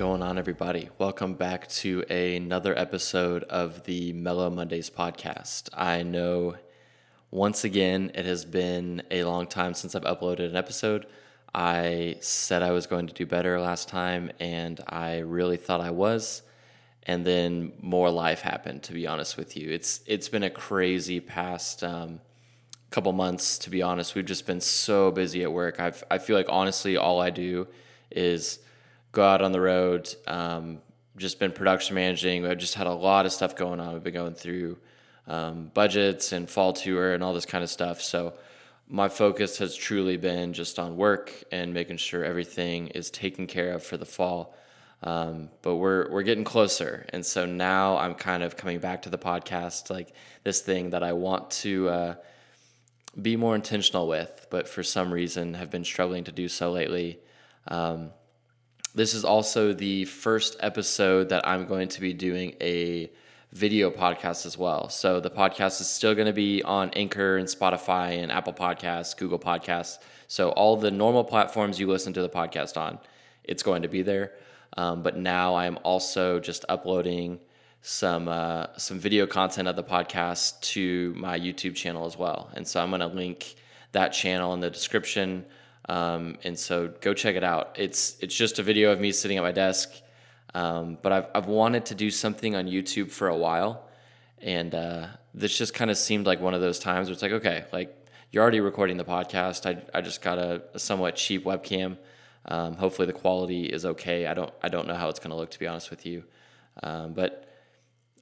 Going on, everybody? Welcome back to another episode of the Mellow Mondays podcast. I know once again it has been a long time since I've uploaded an episode. I said I was going to do better last time, and I really thought I was. And then more life happened. To be honest with you, it's it's been a crazy past um, couple months. To be honest, we've just been so busy at work. I've I feel like honestly, all I do is go out on the road. Um, just been production managing. I've just had a lot of stuff going on. We've been going through um, budgets and fall tour and all this kind of stuff. So my focus has truly been just on work and making sure everything is taken care of for the fall. Um, but we're we're getting closer, and so now I'm kind of coming back to the podcast, like this thing that I want to uh, be more intentional with, but for some reason have been struggling to do so lately. Um, this is also the first episode that I'm going to be doing a video podcast as well. So the podcast is still going to be on Anchor and Spotify and Apple Podcasts, Google Podcasts. So all the normal platforms you listen to the podcast on, it's going to be there. Um, but now I am also just uploading some uh, some video content of the podcast to my YouTube channel as well. And so I'm going to link that channel in the description. Um, and so go check it out. It's it's just a video of me sitting at my desk. Um, but I've I've wanted to do something on YouTube for a while, and uh, this just kind of seemed like one of those times where it's like, okay, like you're already recording the podcast. I I just got a, a somewhat cheap webcam. Um, hopefully the quality is okay. I don't I don't know how it's going to look to be honest with you, um, but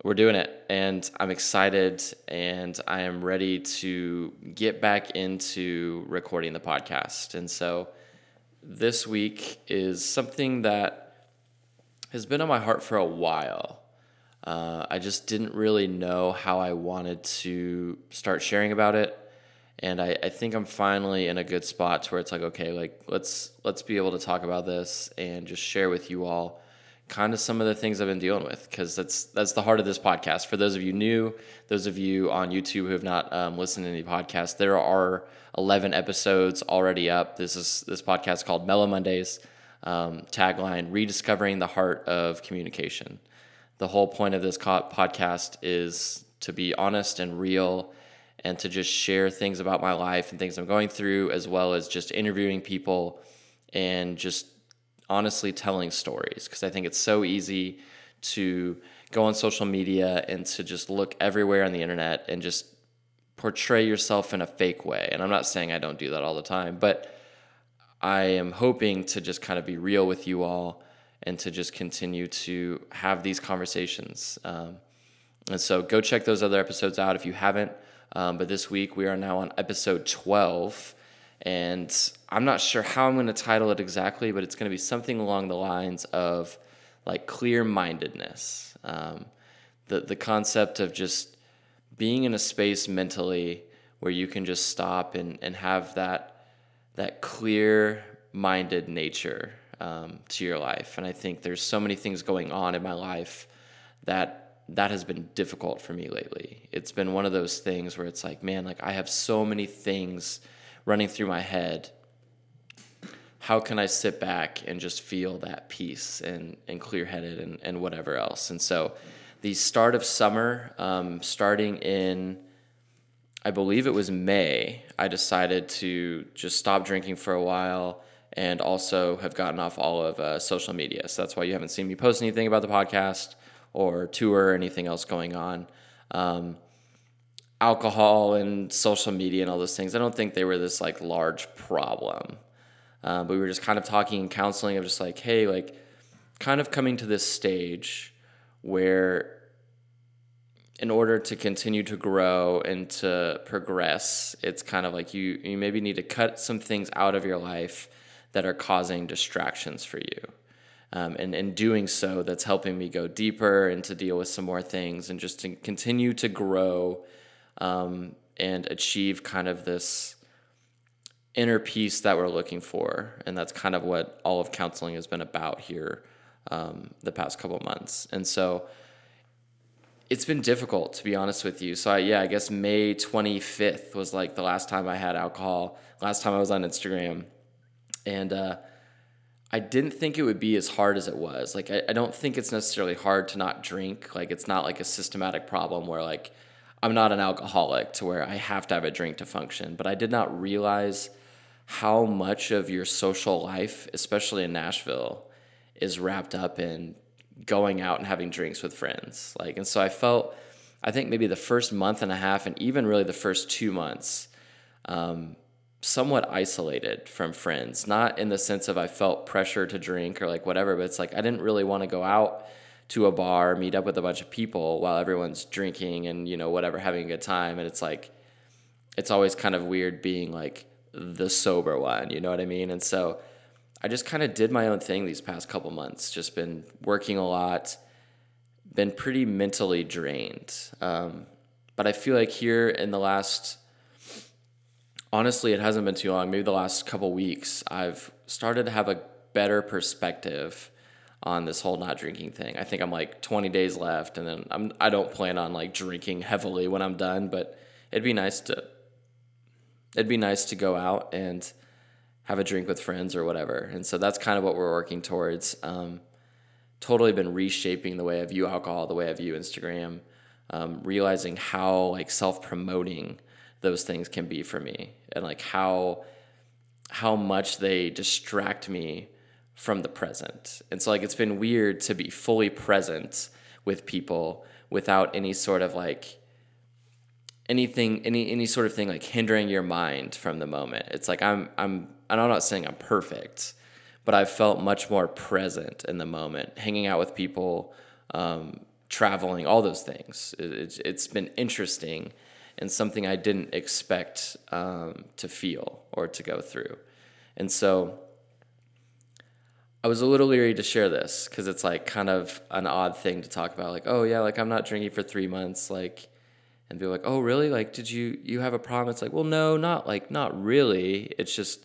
we're doing it and I'm excited and I am ready to get back into recording the podcast. And so this week is something that has been on my heart for a while. Uh, I just didn't really know how I wanted to start sharing about it. And I, I think I'm finally in a good spot to where it's like, okay, like let's let's be able to talk about this and just share with you all kind of some of the things I've been dealing with because that's that's the heart of this podcast. For those of you new, those of you on YouTube who have not um, listened to any podcasts, there are 11 episodes already up. This is this podcast called Mellow Mondays. Um, tagline: Rediscovering the heart of communication. The whole point of this podcast is to be honest and real, and to just share things about my life and things I'm going through, as well as just interviewing people and just honestly telling stories because I think it's so easy to go on social media and to just look everywhere on the internet and just portray yourself in a fake way. And I'm not saying I don't do that all the time, but I am hoping to just kind of be real with you all and to just continue to have these conversations. Um, and so go check those other episodes out if you haven't. Um, but this week we are now on episode 12 and I'm not sure how I'm going to title it exactly, but it's going to be something along the lines of like clear mindedness. Um, the, the concept of just being in a space mentally where you can just stop and, and have that, that clear minded nature um, to your life. And I think there's so many things going on in my life that that has been difficult for me lately. It's been one of those things where it's like, man, like I have so many things running through my head how can I sit back and just feel that peace and, and clear headed and, and whatever else? And so, the start of summer, um, starting in, I believe it was May, I decided to just stop drinking for a while and also have gotten off all of uh, social media. So, that's why you haven't seen me post anything about the podcast or tour or anything else going on. Um, alcohol and social media and all those things, I don't think they were this like large problem. Uh, but we were just kind of talking and counseling of just like, hey, like kind of coming to this stage where in order to continue to grow and to progress, it's kind of like you you maybe need to cut some things out of your life that are causing distractions for you. Um, and in doing so, that's helping me go deeper and to deal with some more things and just to continue to grow um, and achieve kind of this inner peace that we're looking for. And that's kind of what all of counseling has been about here um, the past couple months. And so it's been difficult, to be honest with you. So, I, yeah, I guess May 25th was like the last time I had alcohol, last time I was on Instagram. And uh, I didn't think it would be as hard as it was. Like, I, I don't think it's necessarily hard to not drink. Like, it's not like a systematic problem where, like, I'm not an alcoholic to where I have to have a drink to function. But I did not realize how much of your social life, especially in Nashville, is wrapped up in going out and having drinks with friends. Like, and so I felt, I think maybe the first month and a half, and even really the first two months, um, somewhat isolated from friends. Not in the sense of I felt pressure to drink or like whatever, but it's like I didn't really want to go out to a bar, meet up with a bunch of people while everyone's drinking and you know whatever, having a good time. And it's like, it's always kind of weird being like the sober one. You know what I mean? And so I just kind of did my own thing these past couple months. Just been working a lot, been pretty mentally drained. Um, but I feel like here in the last, honestly, it hasn't been too long, maybe the last couple weeks, I've started to have a better perspective on this whole not drinking thing. I think I'm like 20 days left, and then I'm I don't plan on like drinking heavily when I'm done, but it'd be nice to it'd be nice to go out and have a drink with friends or whatever. And so that's kind of what we're working towards. Um, totally been reshaping the way I view alcohol, the way I view Instagram, um, realizing how like self promoting those things can be for me, and like how how much they distract me from the present. And so like it's been weird to be fully present with people without any sort of like anything any any sort of thing like hindering your mind from the moment. It's like I'm I'm and I'm not saying I'm perfect, but I've felt much more present in the moment, hanging out with people, um, traveling, all those things. It, it's, it's been interesting and something I didn't expect um, to feel or to go through. And so I was a little leery to share this because it's like kind of an odd thing to talk about. Like, oh, yeah, like I'm not drinking for three months. Like, and be like, oh, really? Like, did you you have a problem? It's like, well, no, not like not really. It's just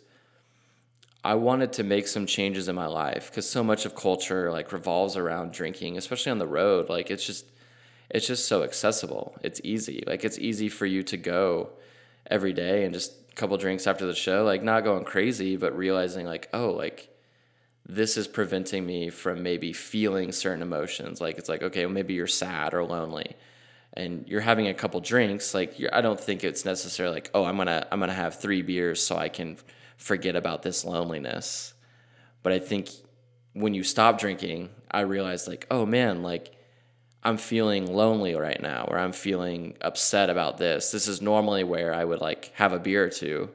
I wanted to make some changes in my life because so much of culture like revolves around drinking, especially on the road. Like it's just it's just so accessible. It's easy. Like it's easy for you to go every day and just a couple drinks after the show, like not going crazy, but realizing like, oh, like this is preventing me from maybe feeling certain emotions. Like it's like, okay, well, maybe you're sad or lonely and you're having a couple drinks. Like I don't think it's necessarily like, oh, I'm gonna I'm gonna have three beers so I can forget about this loneliness. But I think when you stop drinking, I realized like, oh man, like I'm feeling lonely right now, or I'm feeling upset about this. This is normally where I would like have a beer or two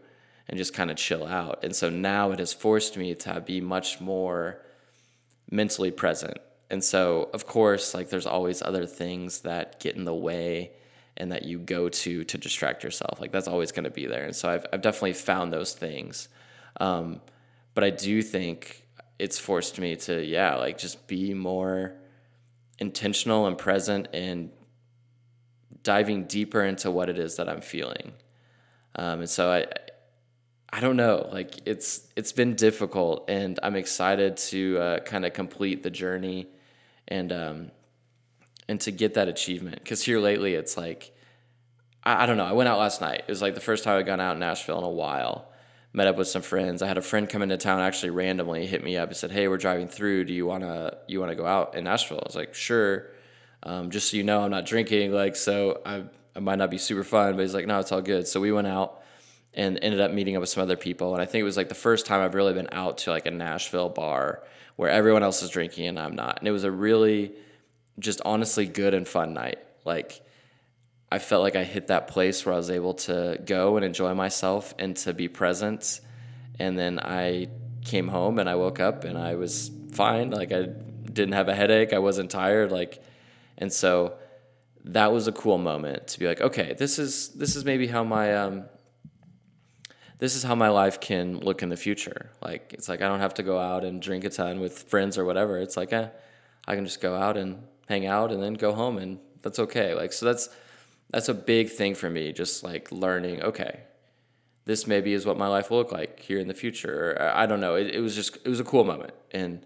and just kind of chill out. And so now it has forced me to be much more mentally present. And so, of course, like there's always other things that get in the way and that you go to to distract yourself. Like that's always going to be there. And so I've, I've definitely found those things. Um, but I do think it's forced me to, yeah, like just be more intentional and present and diving deeper into what it is that I'm feeling. Um, and so I, I don't know, like it's it's been difficult, and I'm excited to uh, kind of complete the journey, and um, and to get that achievement. Because here lately, it's like I, I don't know. I went out last night. It was like the first time I'd gone out in Nashville in a while, met up with some friends. I had a friend come into town actually randomly hit me up and said, "Hey, we're driving through. Do you wanna you wanna go out in Nashville?" I was like, "Sure." Um, just so you know, I'm not drinking. Like, so I I might not be super fun, but he's like, "No, it's all good." So we went out and ended up meeting up with some other people. And I think it was like the first time I've really been out to like a Nashville bar where everyone else is drinking and I'm not. And it was a really just honestly good and fun night. Like I felt like I hit that place where I was able to go and enjoy myself and to be present. And then I came home and I woke up and I was fine. Like I didn't have a headache. I wasn't tired. Like, and so that was a cool moment to be like, okay, this is this is maybe how my um, this is how my life can look in the future. Like it's like I don't have to go out and drink a ton with friends or whatever. It's like eh, I can just go out and hang out and then go home and that's okay. Like so that's that's a big thing for me just like learning okay this maybe is what my life will look like here in the future or, i don't know it, it was just it was a cool moment and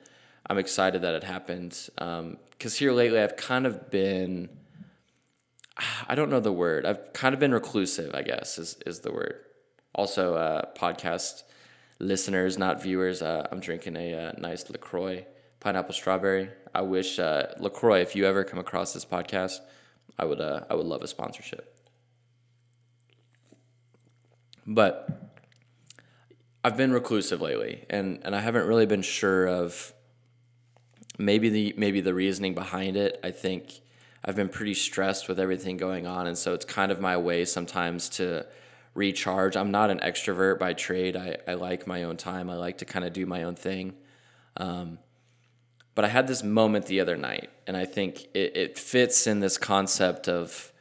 i'm excited that it happened because um, here lately i've kind of been i don't know the word i've kind of been reclusive i guess is, is the word also uh, podcast listeners, not viewers, uh, I'm drinking a uh, nice LaCroix pineapple strawberry. I wish uh, LaCroix, if you ever come across this podcast, I would uh, I would love a sponsorship. But I've been reclusive lately, and and I haven't really been sure of maybe the maybe the reasoning behind it. I think I've been pretty stressed with everything going on, and so it's kind of my way sometimes to recharge. I'm not an extrovert by trade. I, I like my own time. I like to kind of do my own thing. Um, but I had this moment the other night, and I think it, it fits in this concept of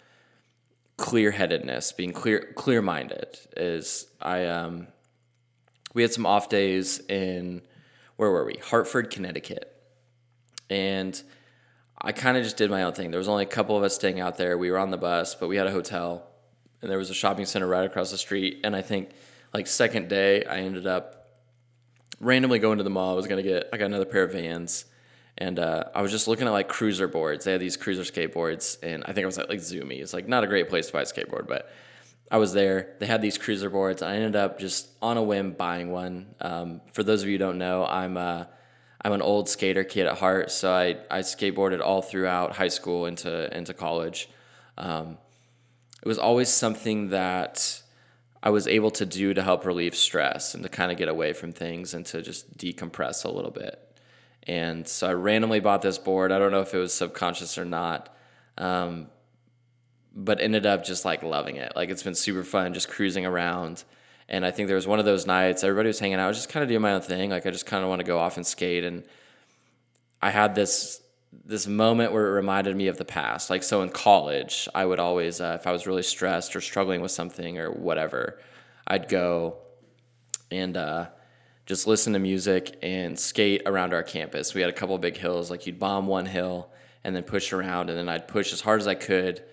clear headedness, being clear clear minded. Is I um, we had some off days in where were we? Hartford, Connecticut, and I kind of just did my own thing. There was only a couple of us staying out there. We were on the bus, but we had a hotel, and there was a shopping center right across the street. And I think like second day, I ended up randomly going to the mall. I was gonna get I got another pair of Vans, and uh, I was just looking at like cruiser boards. They had these cruiser skateboards, and I think I was at like Zumiez. It's like not a great place to buy a skateboard, but I was there. They had these cruiser boards. I ended up just on a whim buying one. Um, for those of you who don't know, I'm uh, I'm an old skater kid at heart, so I, I skateboarded all throughout high school into into college. Um, it was always something that I was able to do to help relieve stress and to kind of get away from things and to just decompress a little bit. And so I randomly bought this board. I don't know if it was subconscious or not, um, but ended up just like loving it. Like it's been super fun just cruising around. And I think there was one of those nights everybody was hanging out. I was just kind of doing my own thing. Like I just kind of want to go off and skate. And I had this this moment where it reminded me of the past. Like so in college, I would always, uh, if I was really stressed or struggling with something or whatever, I'd go and uh, just listen to music and skate around our campus. We had a couple big hills. Like you'd bomb one hill and then push around, and then I'd push as hard as I could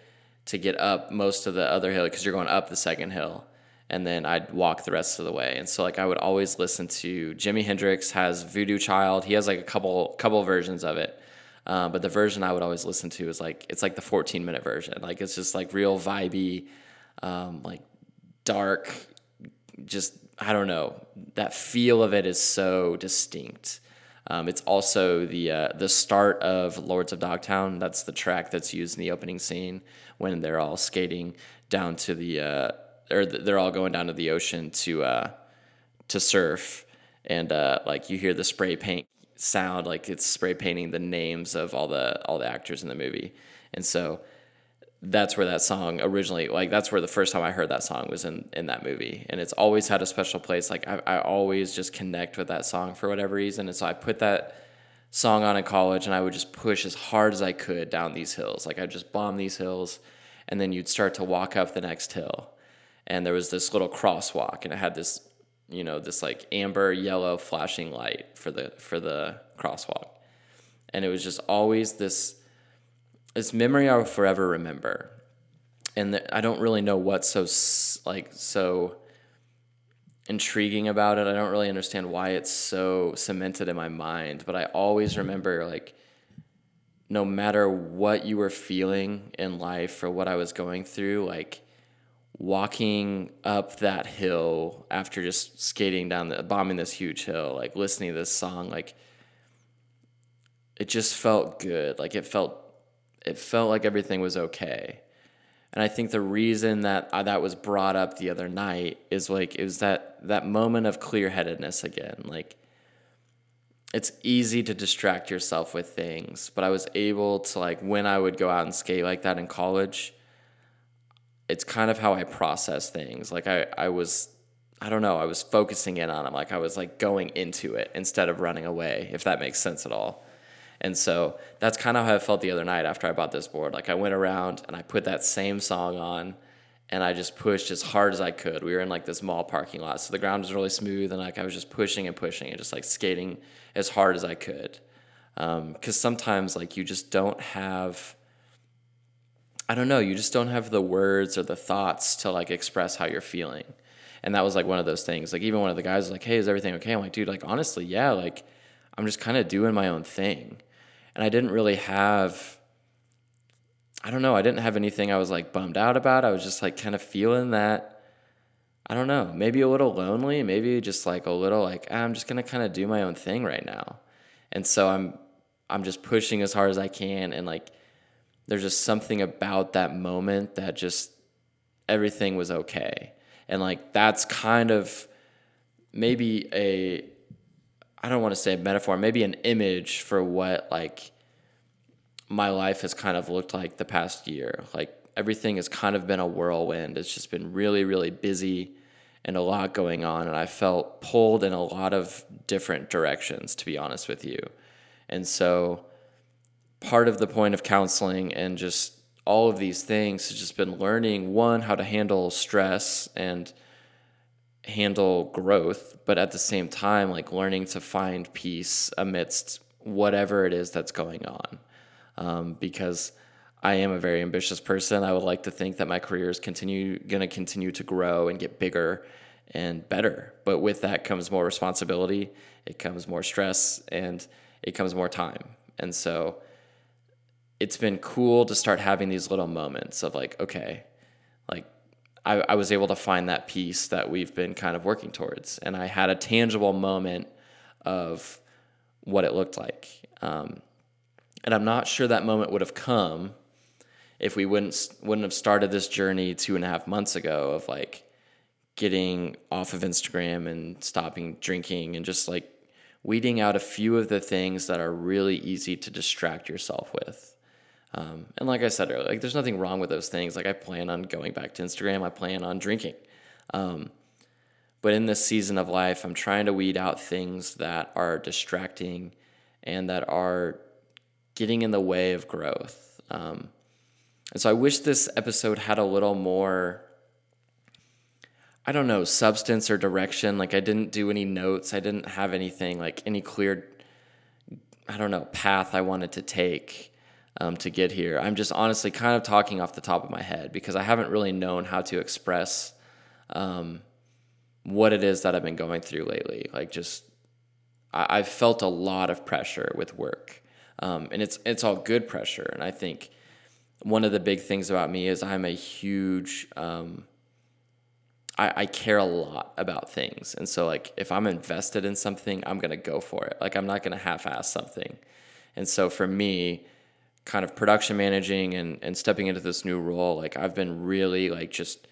to get up most of the other hill because you're going up the second hill and then I'd walk the rest of the way. And so like I would always listen to Jimi Hendrix has Voodoo Child. He has like a couple couple versions of it. Uh, but the version I would always listen to is like it's like the 14 minute version. Like it's just like real vibey, um, like dark, just I don't know. That feel of it is so distinct. Um, it's also the uh, the start of Lords of Dogtown. That's the track that's used in the opening scene when they're all skating down to the uh, or they're all going down to the ocean to uh, to surf, and uh, like you hear the spray paint sound like it's spray painting the names of all the all the actors in the movie, and so that's where that song originally like that's where the first time I heard that song was in in that movie, and it's always had a special place. Like I I always just connect with that song for whatever reason, and so I put that song on in college and I would just push as hard as I could down these hills. Like I'd just bomb these hills and then you'd start to walk up the next hill and there was this little crosswalk and it had this you know this like amber yellow flashing light for the for the crosswalk. And it was just always this this memory i will forever remember. And the, i don't really know what's so like so intriguing about it. I don't really understand why it's so cemented in my mind. But i always remember like no matter what you were feeling in life or what i was going through like walking up that hill after just skating down the bombing this huge hill like listening to this song like it just felt good. Like it felt it felt like everything was okay. And i think the reason that uh, that was brought up the other night is like it was that that moment of clear-headedness again. Like it's easy to distract yourself with things but i was able to like when i would go out and skate like that in college it's kind of how I process things. Like I, I was, I don't know, I was focusing in on it. Like I was like going into it instead of running away, if that makes sense at all. And so that's kind of how I felt the other night after I bought this board. Like I went around and I put that same song on and I just pushed as hard as I could. We were in like this mall parking lot. So the ground was really smooth and like I was just pushing and pushing and just like skating as hard as I could. Um, cause sometimes like you just don't have, I don't know, you just don't have the words or the thoughts to like express how you're feeling. And that was like one of those things. Like even one of the guys was like, "Hey, is everything okay?" I'm like, "Dude, like honestly, yeah, like I'm just kind of doing my own thing." And I didn't really have I don't know, I didn't have anything I was like bummed out about. I was just like kind of feeling that I don't know, maybe a little lonely, maybe just like a little like ah, I'm just gonna kind of do my own thing right now, and so I'm I'm just pushing as hard as I can, and like there's just something about that moment that just everything was okay, and like that's kind of maybe a I don't want to say a metaphor, maybe an image for what like my life has kind of looked like the past year. Like everything has kind of been a whirlwind. It's just been really, really busy and a lot going on. And I felt pulled in a lot of different directions, to be honest with you. And so part of the point of counseling and just all of these things has just been learning one, how to handle stress and handle growth, but at the same time, like learning to find peace amidst whatever it is that's going on. Um, because I am a very ambitious person. I would like to think that my career is continue going to continue to grow and get bigger and better. But with that comes more responsibility, it comes more stress, and it comes more time. And so it's been cool to start having these little moments of like, okay, like I, I was able to find that peace that we've been kind of working towards. And I had a tangible moment of what it looked like. Um, and I'm not sure that moment would have come if we wouldn't wouldn't have started this journey two and a half months ago of like getting off of Instagram and stopping drinking and just like weeding out a few of the things that are really easy to distract yourself with. Um, and like I said earlier, like there's nothing wrong with those things. Like I plan on going back to Instagram. I plan on drinking. Um, but in this season of life, I'm trying to weed out things that are distracting and that are getting in the way of growth. Um, and so I wish this episode had a little more, I don't know, substance or direction. Like I didn't do any notes, I didn't have anything like any clear, I don't know, path I wanted to take. Um, to get here, I'm just honestly kind of talking off the top of my head because I haven't really known how to express um, what it is that I've been going through lately. Like, just I, have felt a lot of pressure with work, um, and it's it's all good pressure. And I think one of the big things about me is I'm a huge, um, I, care a lot about things. And so, like, if I'm invested in something, I'm going to go for it. Like, I'm not going to half ass something. And so, for me, kind of production managing and, and stepping into this new role, like, I've been really, like, just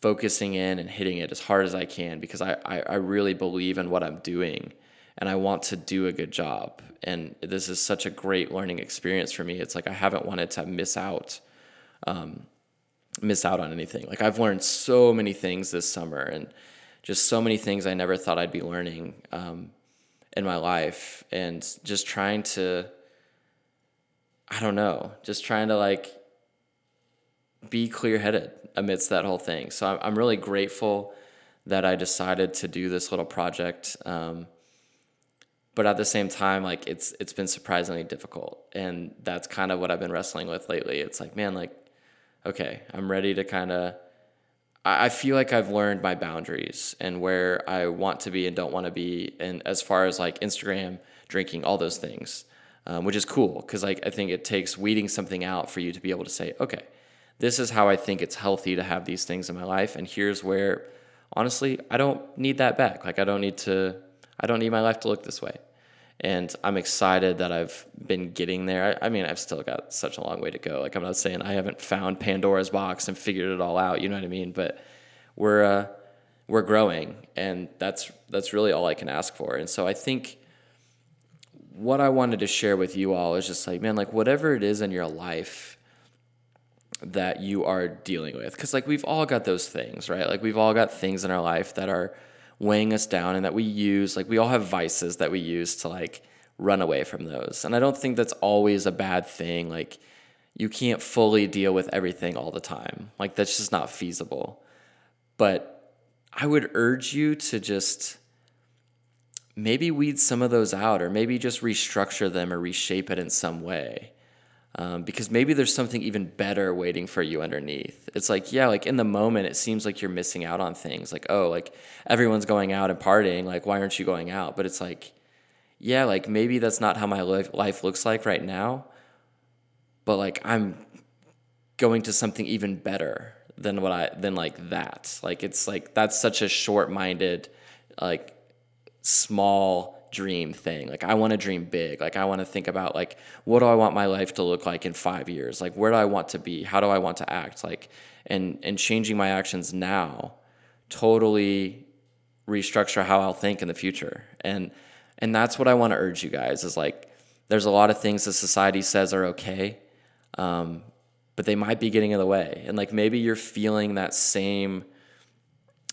focusing in and hitting it as hard as I can because I, I, I really believe in what I'm doing and I want to do a good job. And this is such a great learning experience for me. It's like I haven't wanted to miss out, um, miss out on anything. Like I've learned so many things this summer, and just so many things I never thought I'd be learning um, in my life, and just trying to, I don't know, just trying to like be clear headed amidst that whole thing. So I'm, I'm really grateful that I decided to do this little project. Um, but at the same time like it's it's been surprisingly difficult and that's kind of what i've been wrestling with lately it's like man like okay i'm ready to kind of i feel like i've learned my boundaries and where i want to be and don't want to be and as far as like instagram drinking all those things um, which is cool because like i think it takes weeding something out for you to be able to say okay this is how i think it's healthy to have these things in my life and here's where honestly i don't need that back like i don't need to i don't need my life to look this way and I'm excited that I've been getting there. I, I, mean, I've still got such a long way to go. Like I'm not saying I haven't found Pandora's box and figured it all out. You know what I mean? But we're uh, we're growing, and that's that's really all I can ask for. And so I think what I wanted to share with you all is just like, man, like whatever it is in your life that you are dealing with, because like we've all got those things, right? Like we've all got things in our life that are weighing us down and that we use like we all have vices that we use to like run away from those. And I don't think that's always a bad thing. Like you can't fully deal with everything all the time. Like that's just not feasible. But I would urge you to just maybe weed some of those out or maybe just restructure them or reshape it in some way. Um, because maybe there's something even better waiting for you underneath. It's like, yeah, like in the moment, it seems like you're missing out on things. Like, oh, like everyone's going out and partying. Like, why aren't you going out? But it's like, yeah, like maybe that's not how my life looks like right now. But like, I'm going to something even better than what I than like that. Like it's like that's such a short-minded like small dream thing. Like I want to dream big. Like I want to think about like what do I want my life to look like in 5 years? Like where do I want to be? How do I want to act? Like and and changing my actions now totally restructure how I'll think in the future. And and that's what I want to urge you guys is like there's a lot of things that society says are okay. Um, but they might be getting in the way. And like maybe you're feeling that same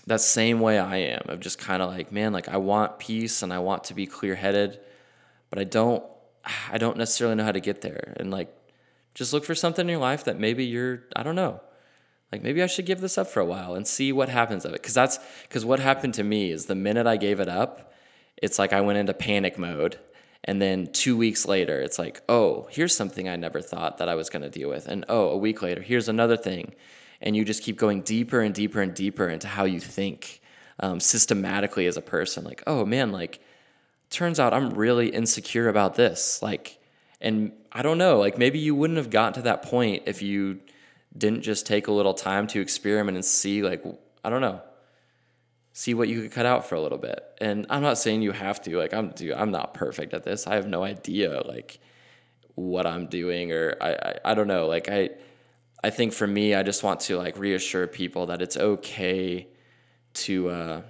that same way I am of just kind of like, man, like I want peace and I want to be clear-headed, but I don't I don't necessarily know how to get there. And like just look for something in your life that maybe you're I don't know. Like maybe I should give this up for a while and see what happens of it. Cuz that's cuz what happened to me is the minute I gave it up, it's like I went into panic mode. And then two weeks later, it's like, oh, here's something I never thought that I was going to deal with. And oh, a week later, here's another thing. And you just keep going deeper and deeper and deeper into how you think um, systematically as a person. Like, oh man, like, turns out I'm really insecure about this. Like, and I don't know, like maybe you wouldn't have gotten to that point if you didn't just take a little time to experiment and see, like, I don't know, see what you could cut out for a little bit. And I'm not saying you have to. Like I'm dude, I'm not perfect at this. I have no idea like what I'm doing or I, I, I don't know. Like I I think for me I just want to like reassure people that it's okay to uh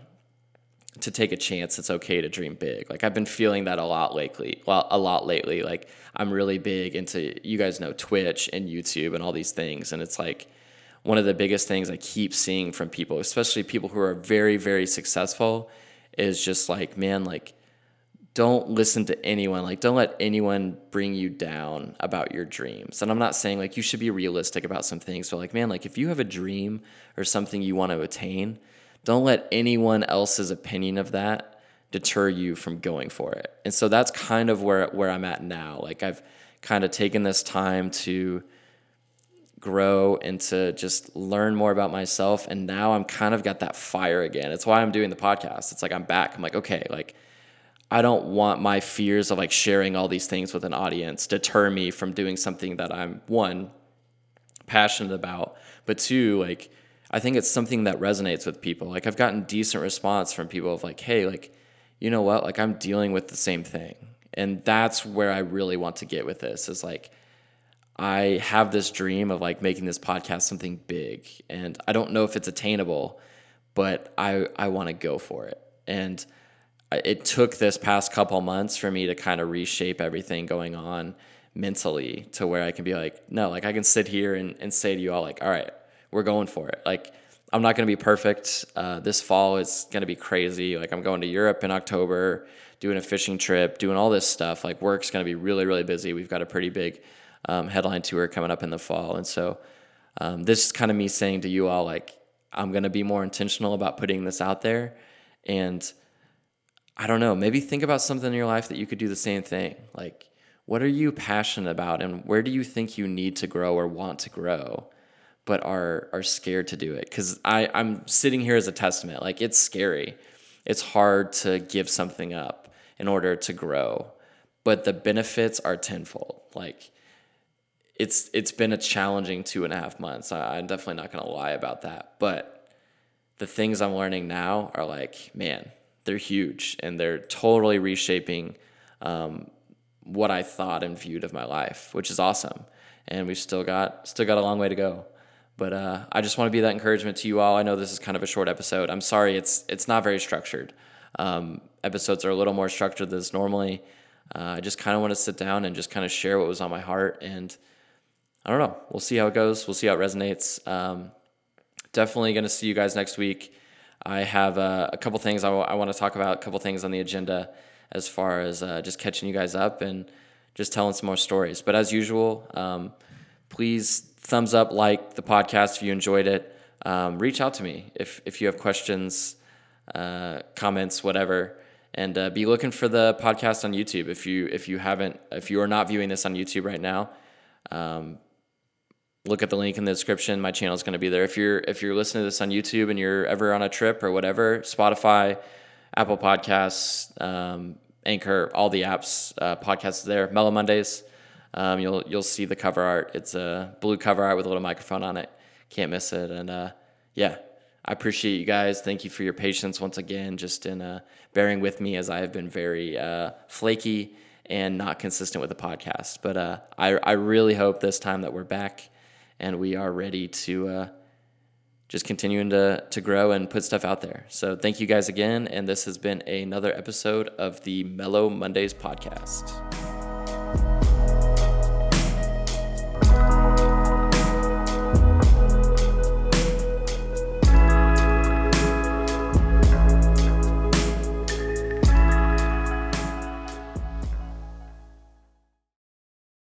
to take a chance. It's okay to dream big. Like I've been feeling that a lot lately. Well, a lot lately. Like I'm really big into you guys know Twitch and YouTube and all these things and it's like one of the biggest things I keep seeing from people, especially people who are very, very successful, is just like, man, like, don't listen to anyone. Like, don't let anyone bring you down about your dreams. And I'm not saying like you should be realistic about some things, but like, man, like if you have a dream or something you want to attain, don't let anyone else's opinion of that deter you from going for it. And so that's kind of where where I'm at now. Like I've kind of taken this time to grow and to just learn more about myself. And now I'm kind of got that fire again. It's why I'm doing the podcast. It's like I'm back. I'm like, okay, like I don't want my fears of like sharing all these things with an audience deter me from doing something that I'm one passionate about, but two, like I think it's something that resonates with people. Like I've gotten decent response from people of like, hey, like, you know what? Like I'm dealing with the same thing. And that's where I really want to get with this is like I have this dream of like making this podcast something big and I don't know if it's attainable, but I I want to go for it. And it took this past couple months for me to kind of reshape everything going on mentally to where I can be like, no, like I can sit here and, and say to you all like, all right, we're going for it. Like I'm not going to be perfect. Uh, this fall is going to be crazy. Like I'm going to Europe in October, doing a fishing trip, doing all this stuff. Like work's going to be really, really busy. We've got a pretty big um, headline tour coming up in the fall. And so um, this is kind of me saying to you all, like, I'm going to be more intentional about putting this out there. And I don't know, maybe think about something in your life that you could do the same thing. Like, what are you passionate about and where do you think you need to grow or want to grow? but are are scared to do it because I I'm sitting here as a testament. Like it's scary, it's hard to give something up in order to grow, but the benefits are tenfold. Like it's it's been a challenging two and a half months. I, I'm definitely not gonna lie about that. But the things I'm learning now are like, man, they're huge and they're totally reshaping um, what I thought and viewed of my life, which is awesome. And we've still got still got a long way to go. But uh, I just want to be that encouragement to you all. I know this is kind of a short episode. I'm sorry, it's it's not very structured. Um, episodes are a little more structured than normally. Uh, I just kind of want to sit down and just kind of share what was on my heart and I don't know. We'll see how it goes. We'll see how it resonates. Um, definitely going to see you guys next week. I have uh, a couple things I, w- I want to talk about, a couple things on the agenda as far as uh, just catching you guys up and just telling some more stories. But as usual, um, please thumbs up, like the podcast if you enjoyed it. Um, reach out to me if, if you have questions, uh, comments, whatever. And uh, be looking for the podcast on YouTube if you if you haven't if you are not viewing this on YouTube right now. Um, look at the link in the description. My channel is going to be there. If you're if you're listening to this on YouTube and you're ever on a trip or whatever, Spotify, Apple Podcasts, um, Anchor, all the apps, uh, podcasts there. Mellow Mondays. Um, you'll you'll see the cover art. It's a blue cover art with a little microphone on it. can't miss it. And uh, yeah, I appreciate you guys. Thank you for your patience once again, just in uh, bearing with me as I have been very uh, flaky and not consistent with the podcast. But uh, I, I really hope this time that we're back and we are ready to uh, just continuing to, to grow and put stuff out there. So thank you guys again. And this has been another episode of the Mellow Mondays podcast.